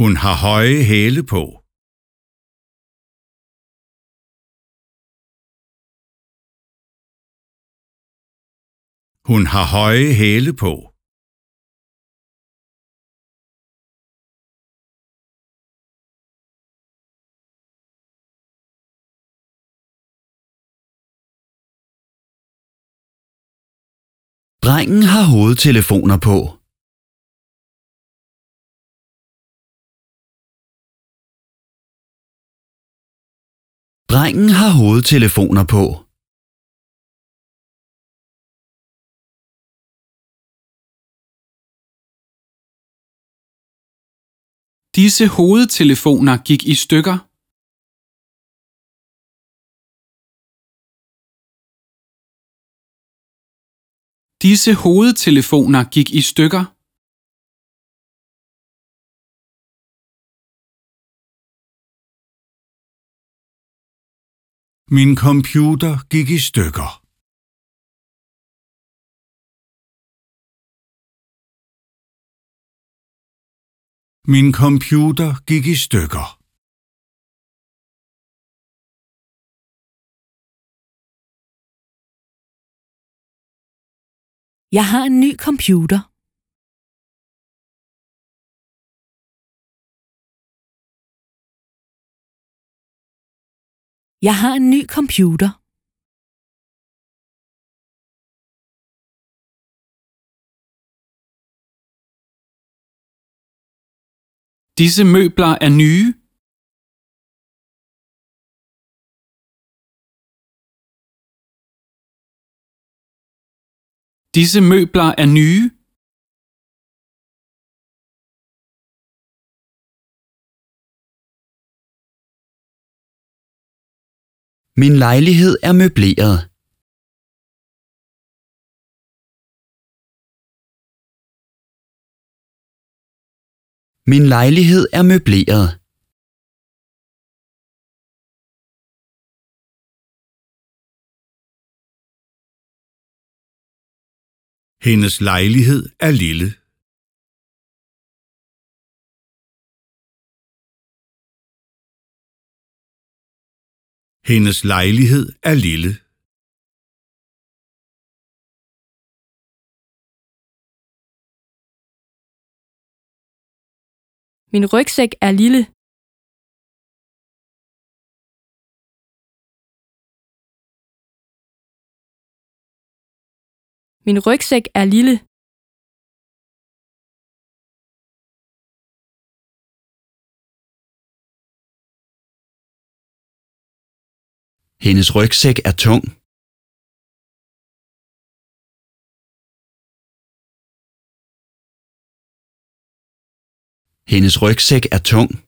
Hun har høje hæle på. Hun har høje hæle på. Drengen har hovedtelefoner på. Drengen har hovedtelefoner på. Disse hovedtelefoner gik i stykker. Disse hovedtelefoner gik i stykker. Min computer gik i stykker. Min computer gik i stykker. Jeg har en ny computer. Jeg har en ny computer. Disse møbler er nye. Disse møbler er nye. Min lejlighed er møbleret. Min lejlighed er møbleret. Hendes lejlighed er lille. Hendes lejlighed er lille. Min rygsæk er lille. Min rygsæk er lille. Hendes rygsæk er tung. Hendes rygsæk er tung.